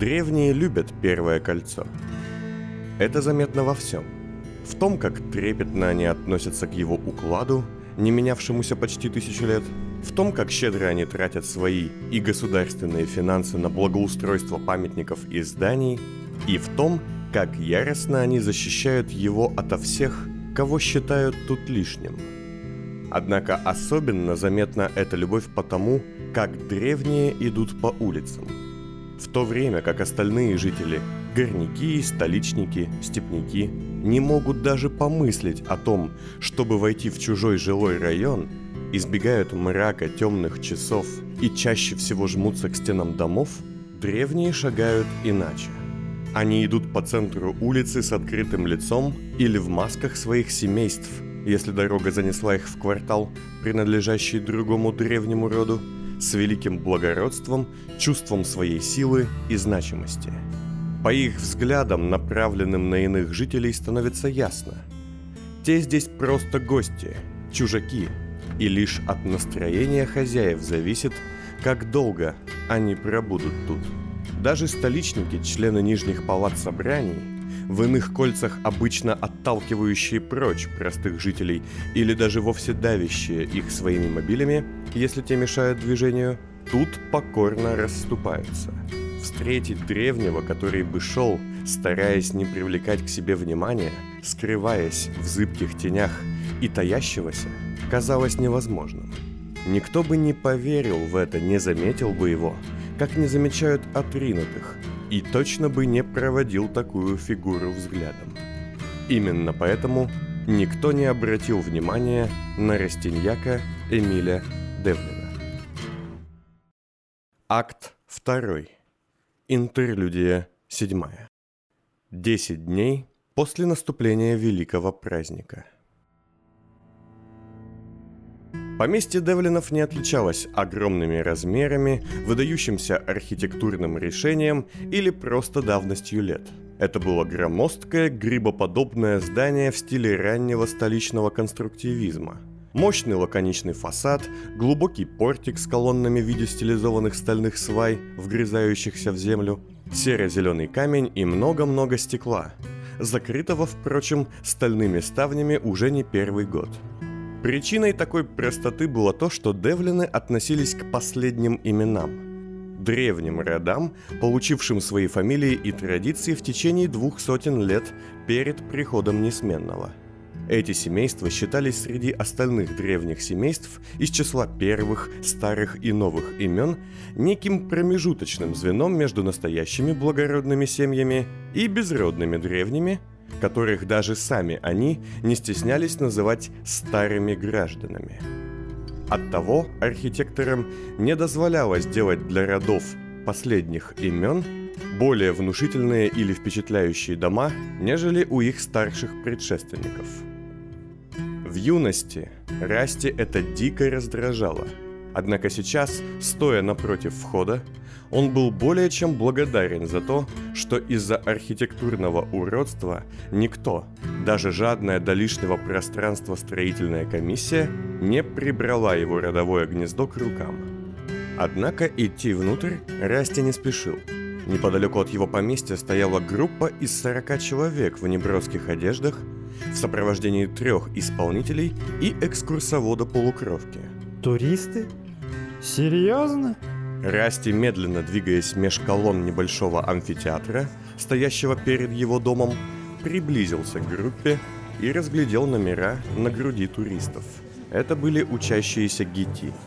Древние любят первое кольцо. Это заметно во всем. В том, как трепетно они относятся к его укладу, не менявшемуся почти тысячу лет, в том, как щедро они тратят свои и государственные финансы на благоустройство памятников и зданий, и в том, как яростно они защищают его ото всех, кого считают тут лишним. Однако особенно заметна эта любовь потому, как древние идут по улицам. В то время как остальные жители, горняки, столичники, степняки, не могут даже помыслить о том, чтобы войти в чужой жилой район, избегают мрака темных часов и чаще всего жмутся к стенам домов, древние шагают иначе. Они идут по центру улицы с открытым лицом или в масках своих семейств, если дорога занесла их в квартал, принадлежащий другому древнему роду, с великим благородством, чувством своей силы и значимости. По их взглядам, направленным на иных жителей, становится ясно. Те здесь просто гости, чужаки, и лишь от настроения хозяев зависит, как долго они пробудут тут. Даже столичники, члены нижних палат собраний, в иных кольцах обычно отталкивающие прочь простых жителей или даже вовсе давящие их своими мобилями, если те мешают движению, тут покорно расступаются. Встретить древнего, который бы шел, стараясь не привлекать к себе внимания, скрываясь в зыбких тенях и таящегося, казалось невозможным. Никто бы не поверил в это, не заметил бы его – как не замечают отринутых, и точно бы не проводил такую фигуру взглядом. Именно поэтому никто не обратил внимания на Растиньяка Эмиля Девлина. Акт 2. Интерлюдия 7. Десять дней после наступления великого праздника – Поместье Девлинов не отличалось огромными размерами, выдающимся архитектурным решением или просто давностью лет. Это было громоздкое, грибоподобное здание в стиле раннего столичного конструктивизма. Мощный лаконичный фасад, глубокий портик с колоннами в виде стилизованных стальных свай, вгрызающихся в землю, серо-зеленый камень и много-много стекла, закрытого, впрочем, стальными ставнями уже не первый год – Причиной такой простоты было то, что Девлины относились к последним именам. Древним родам, получившим свои фамилии и традиции в течение двух сотен лет перед приходом Несменного. Эти семейства считались среди остальных древних семейств из числа первых, старых и новых имен неким промежуточным звеном между настоящими благородными семьями и безродными древними, которых даже сами они не стеснялись называть старыми гражданами. Оттого архитекторам не дозволялось делать для родов последних имен более внушительные или впечатляющие дома, нежели у их старших предшественников. В юности Расти это дико раздражало – Однако сейчас, стоя напротив входа, он был более чем благодарен за то, что из-за архитектурного уродства никто, даже жадная до лишнего пространства строительная комиссия, не прибрала его родовое гнездо к рукам. Однако идти внутрь Расти не спешил. Неподалеку от его поместья стояла группа из 40 человек в неброских одеждах в сопровождении трех исполнителей и экскурсовода полукровки – Туристы? Серьезно? Расти, медленно двигаясь меж колонн небольшого амфитеатра, стоящего перед его домом, приблизился к группе и разглядел номера на груди туристов. Это были учащиеся ГИТИ –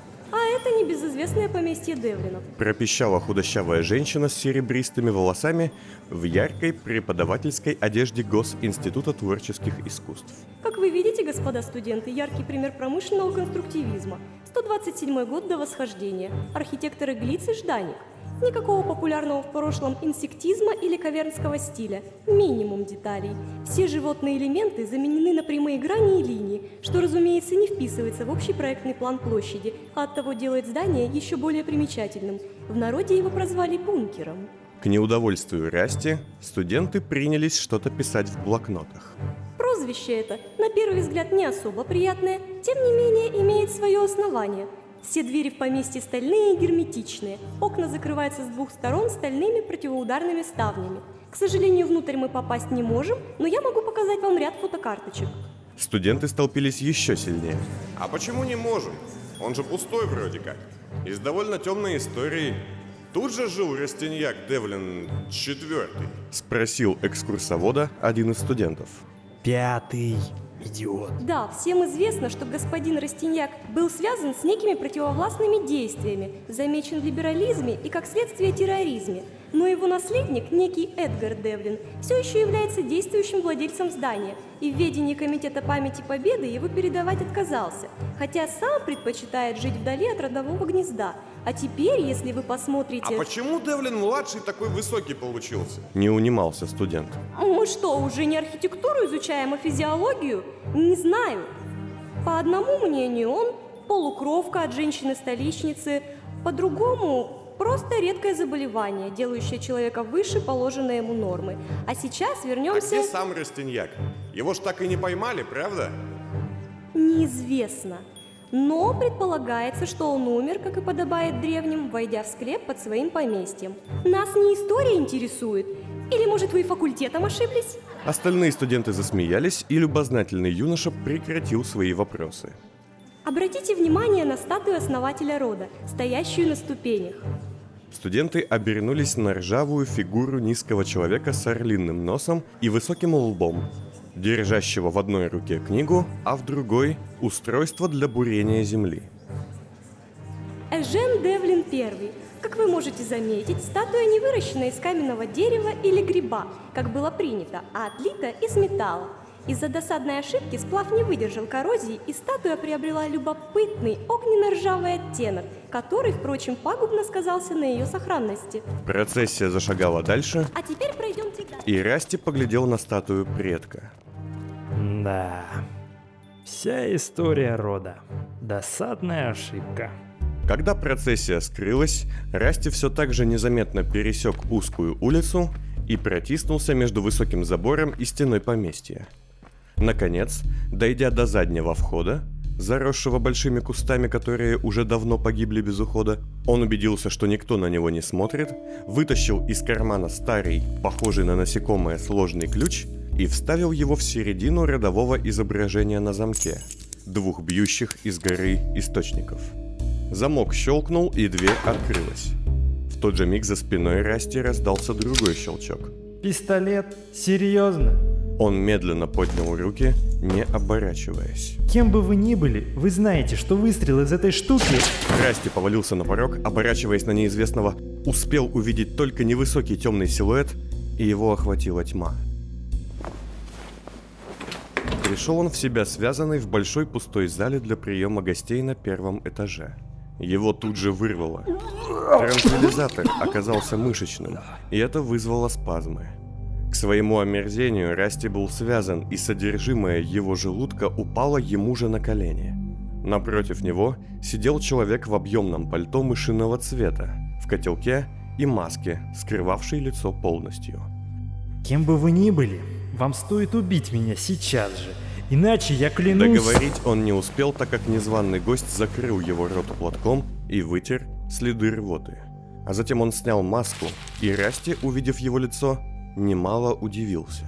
небезызвестное поместье Девлинов. Пропищала худощавая женщина с серебристыми волосами в яркой преподавательской одежде Госинститута творческих искусств. Как вы видите, господа студенты, яркий пример промышленного конструктивизма. 127 год до восхождения. Архитекторы Глиц и Жданик – Никакого популярного в прошлом инсектизма или кавернского стиля. Минимум деталей. Все животные элементы заменены на прямые грани и линии, что, разумеется, не вписывается в общий проектный план площади, а оттого делает здание еще более примечательным. В народе его прозвали бункером. К неудовольствию Расти студенты принялись что-то писать в блокнотах. Прозвище это, на первый взгляд, не особо приятное, тем не менее имеет свое основание – Все двери в поместье стальные и герметичные. Окна закрываются с двух сторон стальными противоударными ставнями. К сожалению, внутрь мы попасть не можем, но я могу показать вам ряд фотокарточек. Студенты столпились еще сильнее. А почему не можем? Он же пустой вроде как. И с довольно темной историей. Тут же жил Растиньяк Девлин четвертый. Спросил экскурсовода один из студентов. Пятый. Идиот. Да, всем известно, что господин Растиньяк был связан с некими противовластными действиями, замечен в либерализме и, как следствие, терроризме. Но его наследник, некий Эдгар Девлин, все еще является действующим владельцем здания, и в ведении Комитета памяти Победы его передавать отказался, хотя сам предпочитает жить вдали от родового гнезда. А теперь, если вы посмотрите... А почему Девлин-младший такой высокий получился? Не унимался студент. Мы что, уже не архитектуру изучаем, а физиологию? Не знаю. По одному мнению, он полукровка от женщины-столичницы, по другому просто редкое заболевание, делающее человека выше положенной ему нормы. А сейчас А вернемся... где сам Растиньяк? Его ж так и не поймали, правда? Неизвестно. Но предполагается, что он умер, как и подобает древним, войдя в склеп под своим поместьем. Нас не история интересует. Или, может, вы и факультетом ошиблись? Остальные студенты засмеялись, и любознательный юноша прекратил свои вопросы. Обратите внимание на статую основателя рода, стоящую на ступенях. Студенты обернулись на ржавую фигуру низкого человека с орлиным носом и высоким лбом, держащего в одной руке книгу, а в другой – устройство для бурения земли. Эжен Девлин I. Как вы можете заметить, статуя не выращена из каменного дерева или гриба, как было принято, а отлита из металла. Из-за досадной ошибки сплав не выдержал коррозии, и статуя приобрела любопытный огненно-ржавый оттенок, который, впрочем, пагубно сказался на ее сохранности. Процессия зашагала дальше, А теперь пройдемте дальше. и Расти поглядел на статую предка. Да. Вся история рода. Досадная ошибка. Когда процессия скрылась, Расти все так же незаметно пересек узкую улицу и протиснулся между высоким забором и стеной поместья. Наконец, дойдя до заднего входа, заросшего большими кустами, которые уже давно погибли без ухода, он убедился, что никто на него не смотрит, вытащил из кармана старый, похожий на насекомое сложный ключ и вставил его в середину родового изображения на замке, двух бьющих из горы источников. Замок щелкнул, и дверь открылась. В тот же миг за спиной Расти раздался другой щелчок. Пистолет? Серьезно? Он медленно поднял руки, не оборачиваясь. Кем бы вы ни были, вы знаете, что выстрел из этой штуки... Расти повалился на порог, оборачиваясь на неизвестного, успел увидеть только невысокий темный силуэт, и его охватила тьма. Пришел он в себя связанный в большой пустой зале для приема гостей на первом этаже. Его тут же вырвало. Транквилизатор оказался мышечным, и это вызвало спазмы. К своему омерзению Расти был связан, и содержимое его желудка упало ему же на колени. Напротив него сидел человек в объемном пальто мышиного цвета, в котелке и маске, скрывавшей лицо полностью. Кем бы вы ни были, вам стоит убить меня сейчас же. Иначе я клянусь... Договорить он не успел, так как незваный гость закрыл его рот платком и вытер следы рвоты. А затем он снял маску, и Расти, увидев его лицо, немало удивился.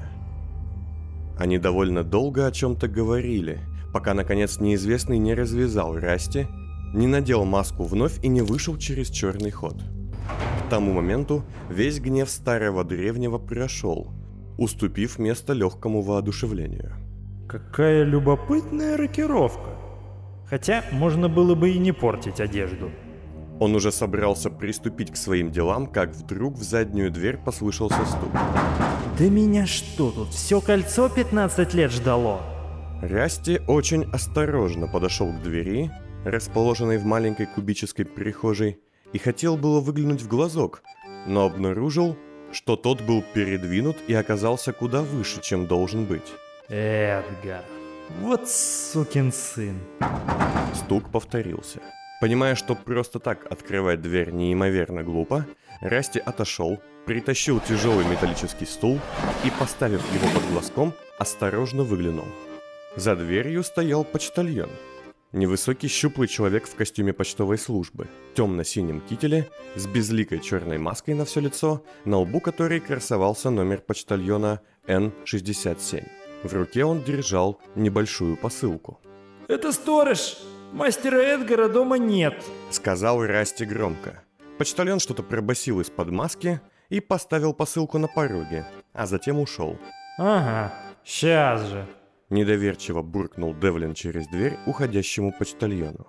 Они довольно долго о чем-то говорили, пока наконец неизвестный не развязал Расти, не надел маску вновь и не вышел через черный ход. К тому моменту весь гнев старого древнего прошел, уступив место легкому воодушевлению. Какая любопытная рокировка. Хотя можно было бы и не портить одежду. Он уже собрался приступить к своим делам, как вдруг в заднюю дверь послышался стук. Да меня что тут, все кольцо 15 лет ждало? Расти очень осторожно подошел к двери, расположенной в маленькой кубической прихожей, и хотел было выглянуть в глазок, но обнаружил, что тот был передвинут и оказался куда выше, чем должен быть. Эдгар. Вот сукин сын. Стук повторился. Понимая, что просто так открывать дверь неимоверно глупо, Расти отошел, притащил тяжелый металлический стул и, поставив его под глазком, осторожно выглянул. За дверью стоял почтальон. Невысокий щуплый человек в костюме почтовой службы, темно-синем кителе, с безликой черной маской на все лицо, на лбу которой красовался номер почтальона N67. В руке он держал небольшую посылку. «Это сторож! Мастера Эдгара дома нет!» Сказал Расти громко. Почтальон что-то пробасил из-под маски и поставил посылку на пороге, а затем ушел. «Ага, сейчас же!» Недоверчиво буркнул Девлин через дверь уходящему почтальону.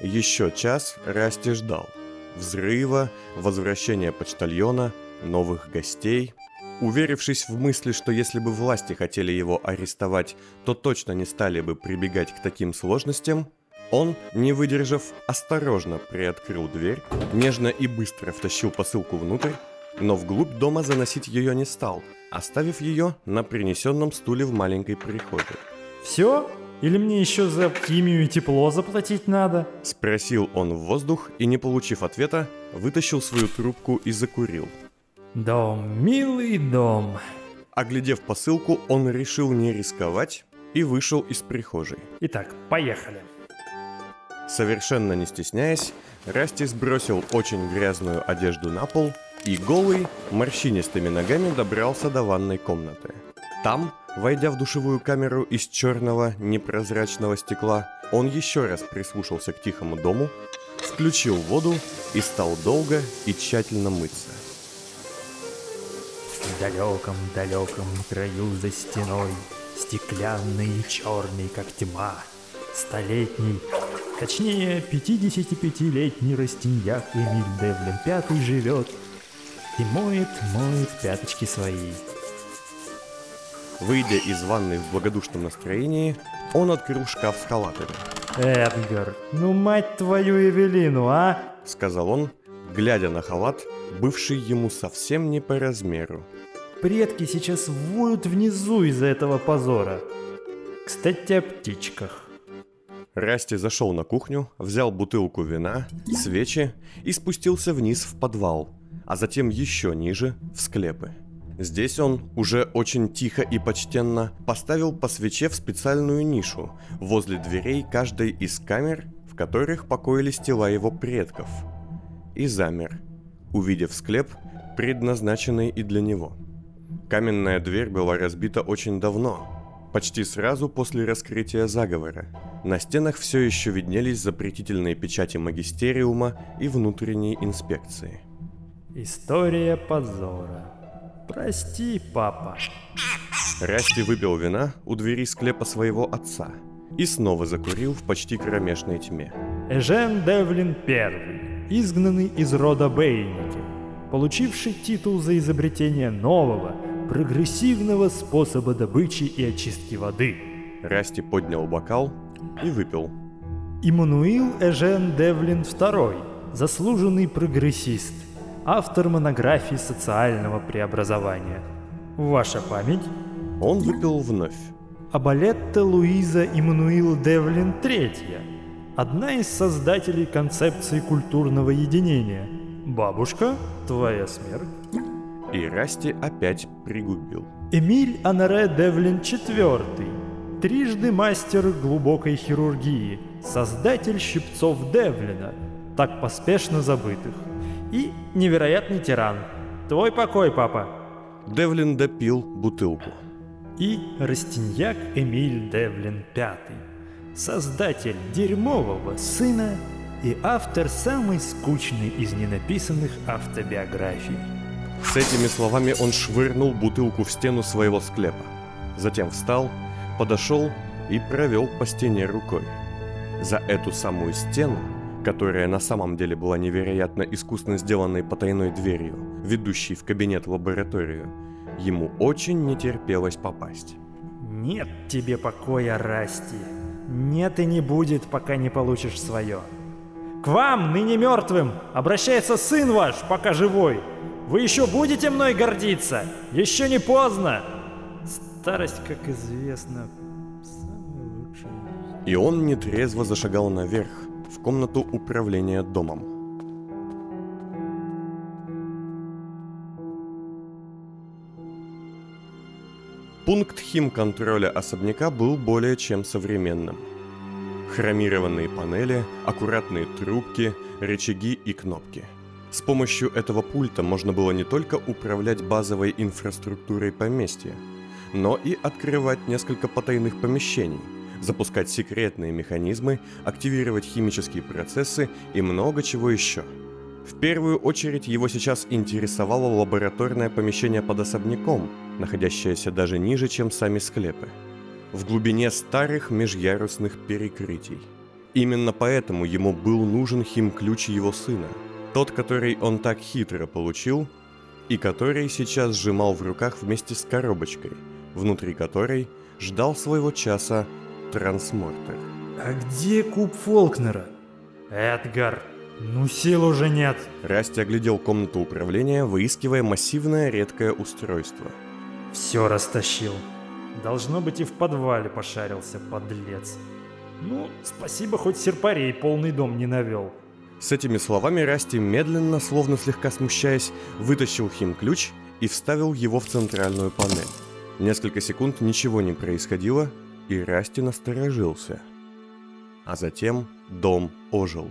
Еще час Расти ждал. Взрыва, возвращения почтальона, новых гостей. Уверившись в мысли, что если бы власти хотели его арестовать, то точно не стали бы прибегать к таким сложностям, он, не выдержав, осторожно приоткрыл дверь, нежно и быстро втащил посылку внутрь, но вглубь дома заносить ее не стал, оставив ее на принесенном стуле в маленькой прихожей. «Все? Или мне еще за химию и тепло заплатить надо?» Спросил он в воздух и, не получив ответа, вытащил свою трубку и закурил. «Дом, милый дом!» Оглядев посылку, он решил не рисковать и вышел из прихожей. Итак, поехали. Совершенно не стесняясь, Расти сбросил очень грязную одежду на пол и голый, морщинистыми ногами добрался до ванной комнаты. Там, войдя в душевую камеру из черного непрозрачного стекла, он еще раз прислушался к тихому дому, включил воду и стал долго и тщательно мыться. В далеком-далеком краю за стеной, стеклянный и черный, как тьма, столетний, точнее, 55-летний растиньяк Эмиль Девлин Пятый живет и моет, моет пяточки свои. Выйдя из ванной в благодушном настроении, он открыл шкаф с халатами. Эдгар, ну мать твою Эвелину, а? Сказал он, глядя на халат, бывший ему совсем не по размеру. Предки сейчас воют внизу из-за этого позора. Кстати, о птичках. Расти зашел на кухню, взял бутылку вина, свечи и спустился вниз в подвал, а затем еще ниже, в склепы. Здесь он уже очень тихо и почтенно поставил по свече в специальную нишу возле дверей каждой из камер, в которых покоились тела его предков. И замер, увидев склеп, предназначенный и для него. Каменная дверь была разбита очень давно, почти сразу после раскрытия заговора. На стенах все еще виднелись запретительные печати магистериума и внутренней инспекции. История позора. Прости, папа. Расти выпил вина у двери склепа своего отца и снова закурил в почти кромешной тьме. Эжен Девлин I, изгнанный из рода Бейники, получивший титул за изобретение нового, прогрессивного способа добычи и очистки воды. Расти поднял бокал и выпил. Иммануил Эжен Девлин II, заслуженный прогрессист, автор монографии социального преобразования. Ваша память? Он выпил вновь. Абалетта Луиза Иммануил Девлин III, одна из создателей концепции культурного единения. Бабушка, твоя смерть. И Расти опять пригубил. Эмиль Анаре Девлин IV, трижды мастер глубокой хирургии, создатель щипцов Девлина, так поспешно забытых. И невероятный тиран. Твой покой, папа. Девлин допил бутылку. И Растиньяк Эмиль Девлин V, создатель дерьмового сына и автор самой скучной из ненаписанных автобиографий. С этими словами он швырнул бутылку в стену своего склепа. Затем встал, подошел и провел по стене рукой. За эту самую стену, которая на самом деле была невероятно искусно сделанной потайной дверью, ведущей в кабинет-лабораторию, ему очень не терпелось попасть. Нет тебе покоя, Расти. Нет и не будет, пока не получишь свое. К вам, ныне мертвым, обращается сын ваш, пока живой. Вы еще будете мной гордиться? Еще не поздно. Старость, как известно, самая лучшая. И он нетрезво зашагал наверх, в комнату управления домом. Пункт химконтроля особняка был более чем современным. Хромированные панели, аккуратные трубки, рычаги и кнопки. С помощью этого пульта можно было не только управлять базовой инфраструктурой поместья, но и открывать несколько потайных помещений, запускать секретные механизмы, активировать химические процессы и много чего еще. В первую очередь его сейчас интересовало лабораторное помещение под особняком, находящееся даже ниже, чем сами склепы – в глубине старых межярусных перекрытий. Именно поэтому ему был нужен хим-ключ его сына, тот, который он так хитро получил, и который сейчас сжимал в руках вместе с коробочкой, внутри которой ждал своего часа трансмортер. А где куб Фолкнера? Эдгар, ну сил уже нет. Расти оглядел комнату управления, выискивая массивное редкое устройство. Все растащил. Должно быть и в подвале пошарился, подлец. Ну, спасибо, хоть серпарей полный дом не навел. С этими словами Расти медленно, словно слегка смущаясь, вытащил хим-ключ и вставил его в центральную панель. Несколько секунд ничего не происходило, и Расти насторожился. А затем дом ожил.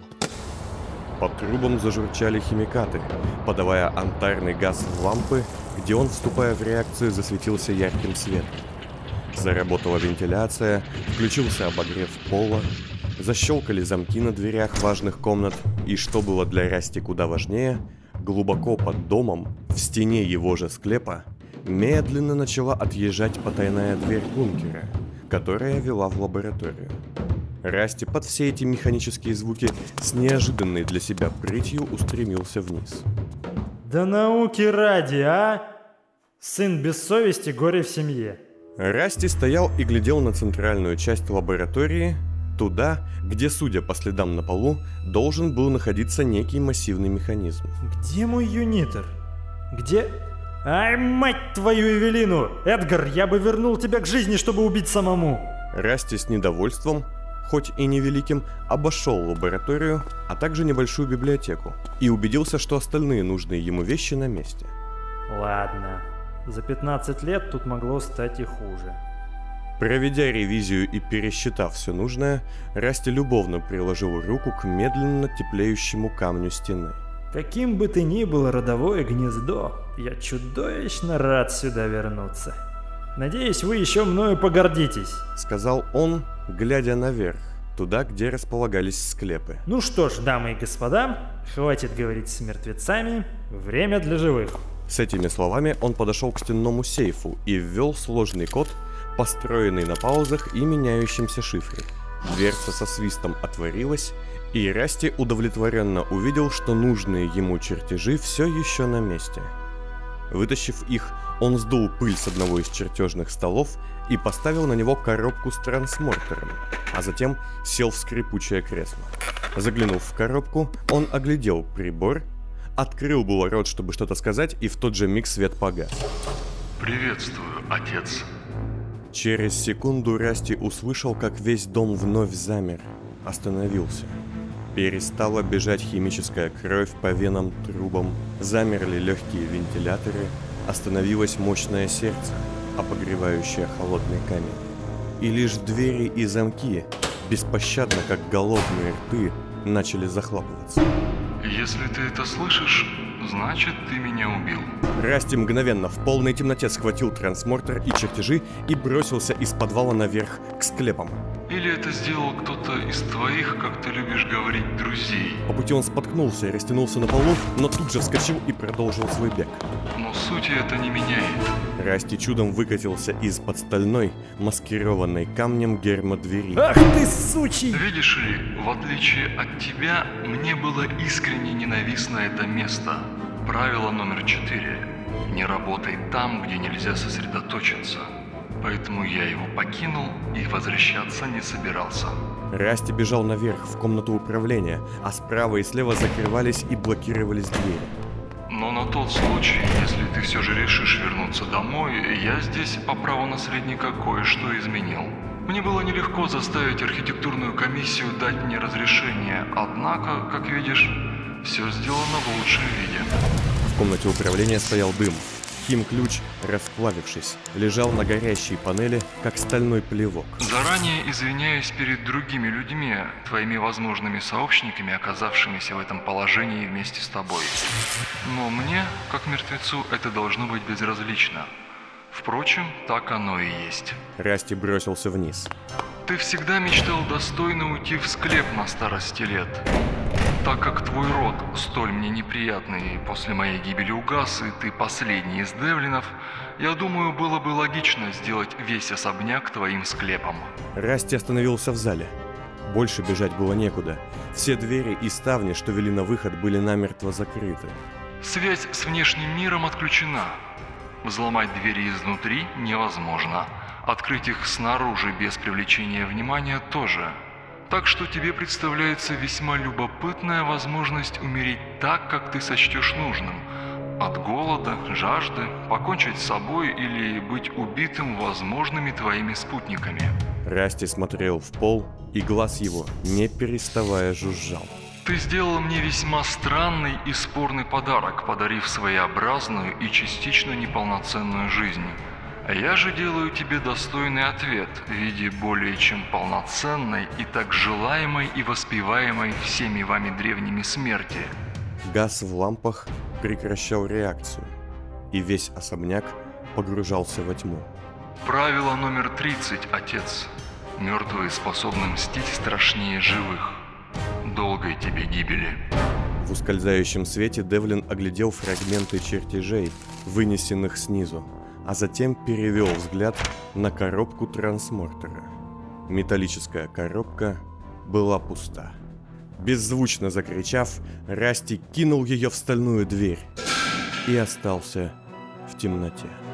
Под трубам зажурчали химикаты, подавая антарный газ в лампы, где он, вступая в реакцию, засветился ярким светом. Заработала вентиляция, включился обогрев пола, защелкали замки на дверях важных комнат, и что было для Расти куда важнее, глубоко под домом, в стене его же склепа, медленно начала отъезжать потайная дверь бункера, которая вела в лабораторию. Расти под все эти механические звуки с неожиданной для себя прытью устремился вниз. Да науки ради, а? Сын без совести, горе в семье. Расти стоял и глядел на центральную часть лаборатории, туда, где, судя по следам на полу, должен был находиться некий массивный механизм. Где мой юнитер? Где... Ай, мать твою Эвелину! Эдгар, я бы вернул тебя к жизни, чтобы убить самому! Расти с недовольством, хоть и невеликим, обошел лабораторию, а также небольшую библиотеку и убедился, что остальные нужные ему вещи на месте. Ладно, за 15 лет тут могло стать и хуже. Проведя ревизию и пересчитав все нужное, Расти любовно приложил руку к медленно теплеющему камню стены. Каким бы ты ни был родовое гнездо, я чудовищно рад сюда вернуться. Надеюсь, вы еще мною погордитесь, сказал он, глядя наверх, туда, где располагались склепы. Ну что ж, дамы и господа, хватит говорить с мертвецами, время для живых. С этими словами он подошел к стенному сейфу и ввел сложный код, построенный на паузах и меняющемся шифре. Дверца со свистом отворилась, и Расти удовлетворенно увидел, что нужные ему чертежи все еще на месте. Вытащив их, он сдул пыль с одного из чертежных столов и поставил на него коробку с трансмортером, а затем сел в скрипучее кресло. Заглянув в коробку, он оглядел прибор Открыл было рот, чтобы что-то сказать, и в тот же миг свет погас. «Приветствую, отец». Через секунду Расти услышал, как весь дом вновь замер, остановился. Перестала бежать химическая кровь по венам трубам, замерли легкие вентиляторы, остановилось мощное сердце, обогревающее холодный камень. И лишь двери и замки, беспощадно как голодные рты, начали захлопываться. Если ты это слышишь, значит ты меня убил. Расти мгновенно в полной темноте схватил трансмортер и чертежи и бросился из подвала наверх к склепам. Или это сделал кто-то из твоих, как ты любишь говорить, друзей? По пути он споткнулся и растянулся на полу, но тут же вскочил и продолжил свой бег. Но сути это не меняет. Расти чудом выкатился из-под стальной, маскированной камнем гермодвери. Ах ты сучий! Видишь ли, в отличие от тебя, мне было искренне ненавистно это место. Правило номер четыре. Не работай там, где нельзя сосредоточиться. Поэтому я его покинул и возвращаться не собирался. Расти бежал наверх, в комнату управления, а справа и слева закрывались и блокировались двери. Но на тот случай, если ты все же решишь вернуться домой, я здесь по праву наследника кое-что изменил. Мне было нелегко заставить архитектурную комиссию дать мне разрешение, однако, как видишь, все сделано в лучшем виде. В комнате управления стоял дым. Хим-ключ, расплавившись, лежал на горящей панели, как стальной плевок. Заранее извиняюсь перед другими людьми, твоими возможными сообщниками, оказавшимися в этом положении вместе с тобой. Но мне, как мертвецу, это должно быть безразлично. Впрочем, так оно и есть. Расти бросился вниз. Ты всегда мечтал достойно уйти в склеп на старости лет. Так как твой род столь мне неприятный после моей гибели угас, и ты последний из Девлинов, я думаю, было бы логично сделать весь особняк твоим склепом. Расти остановился в зале. Больше бежать было некуда. Все двери и ставни, что вели на выход, были намертво закрыты. Связь с внешним миром отключена. Взломать двери изнутри невозможно. Открыть их снаружи без привлечения внимания тоже. Так что тебе представляется весьма любопытная возможность умереть так, как ты сочтешь нужным. От голода, жажды, покончить с собой или быть убитым возможными твоими спутниками. Расти смотрел в пол, и глаз его, не переставая, жужжал. Ты сделал мне весьма странный и спорный подарок, подарив своеобразную и частично неполноценную жизнь. А я же делаю тебе достойный ответ в виде более чем полноценной и так желаемой и воспеваемой всеми вами древними смерти. Газ в лампах прекращал реакцию, и весь особняк погружался во тьму. Правило номер 30, отец. Мертвые способны мстить страшнее живых. Долгой тебе гибели. В ускользающем свете Девлин оглядел фрагменты чертежей, вынесенных снизу, а затем перевел взгляд на коробку трансмортера. Металлическая коробка была пуста. Беззвучно закричав, Расти кинул ее в стальную дверь и остался в темноте.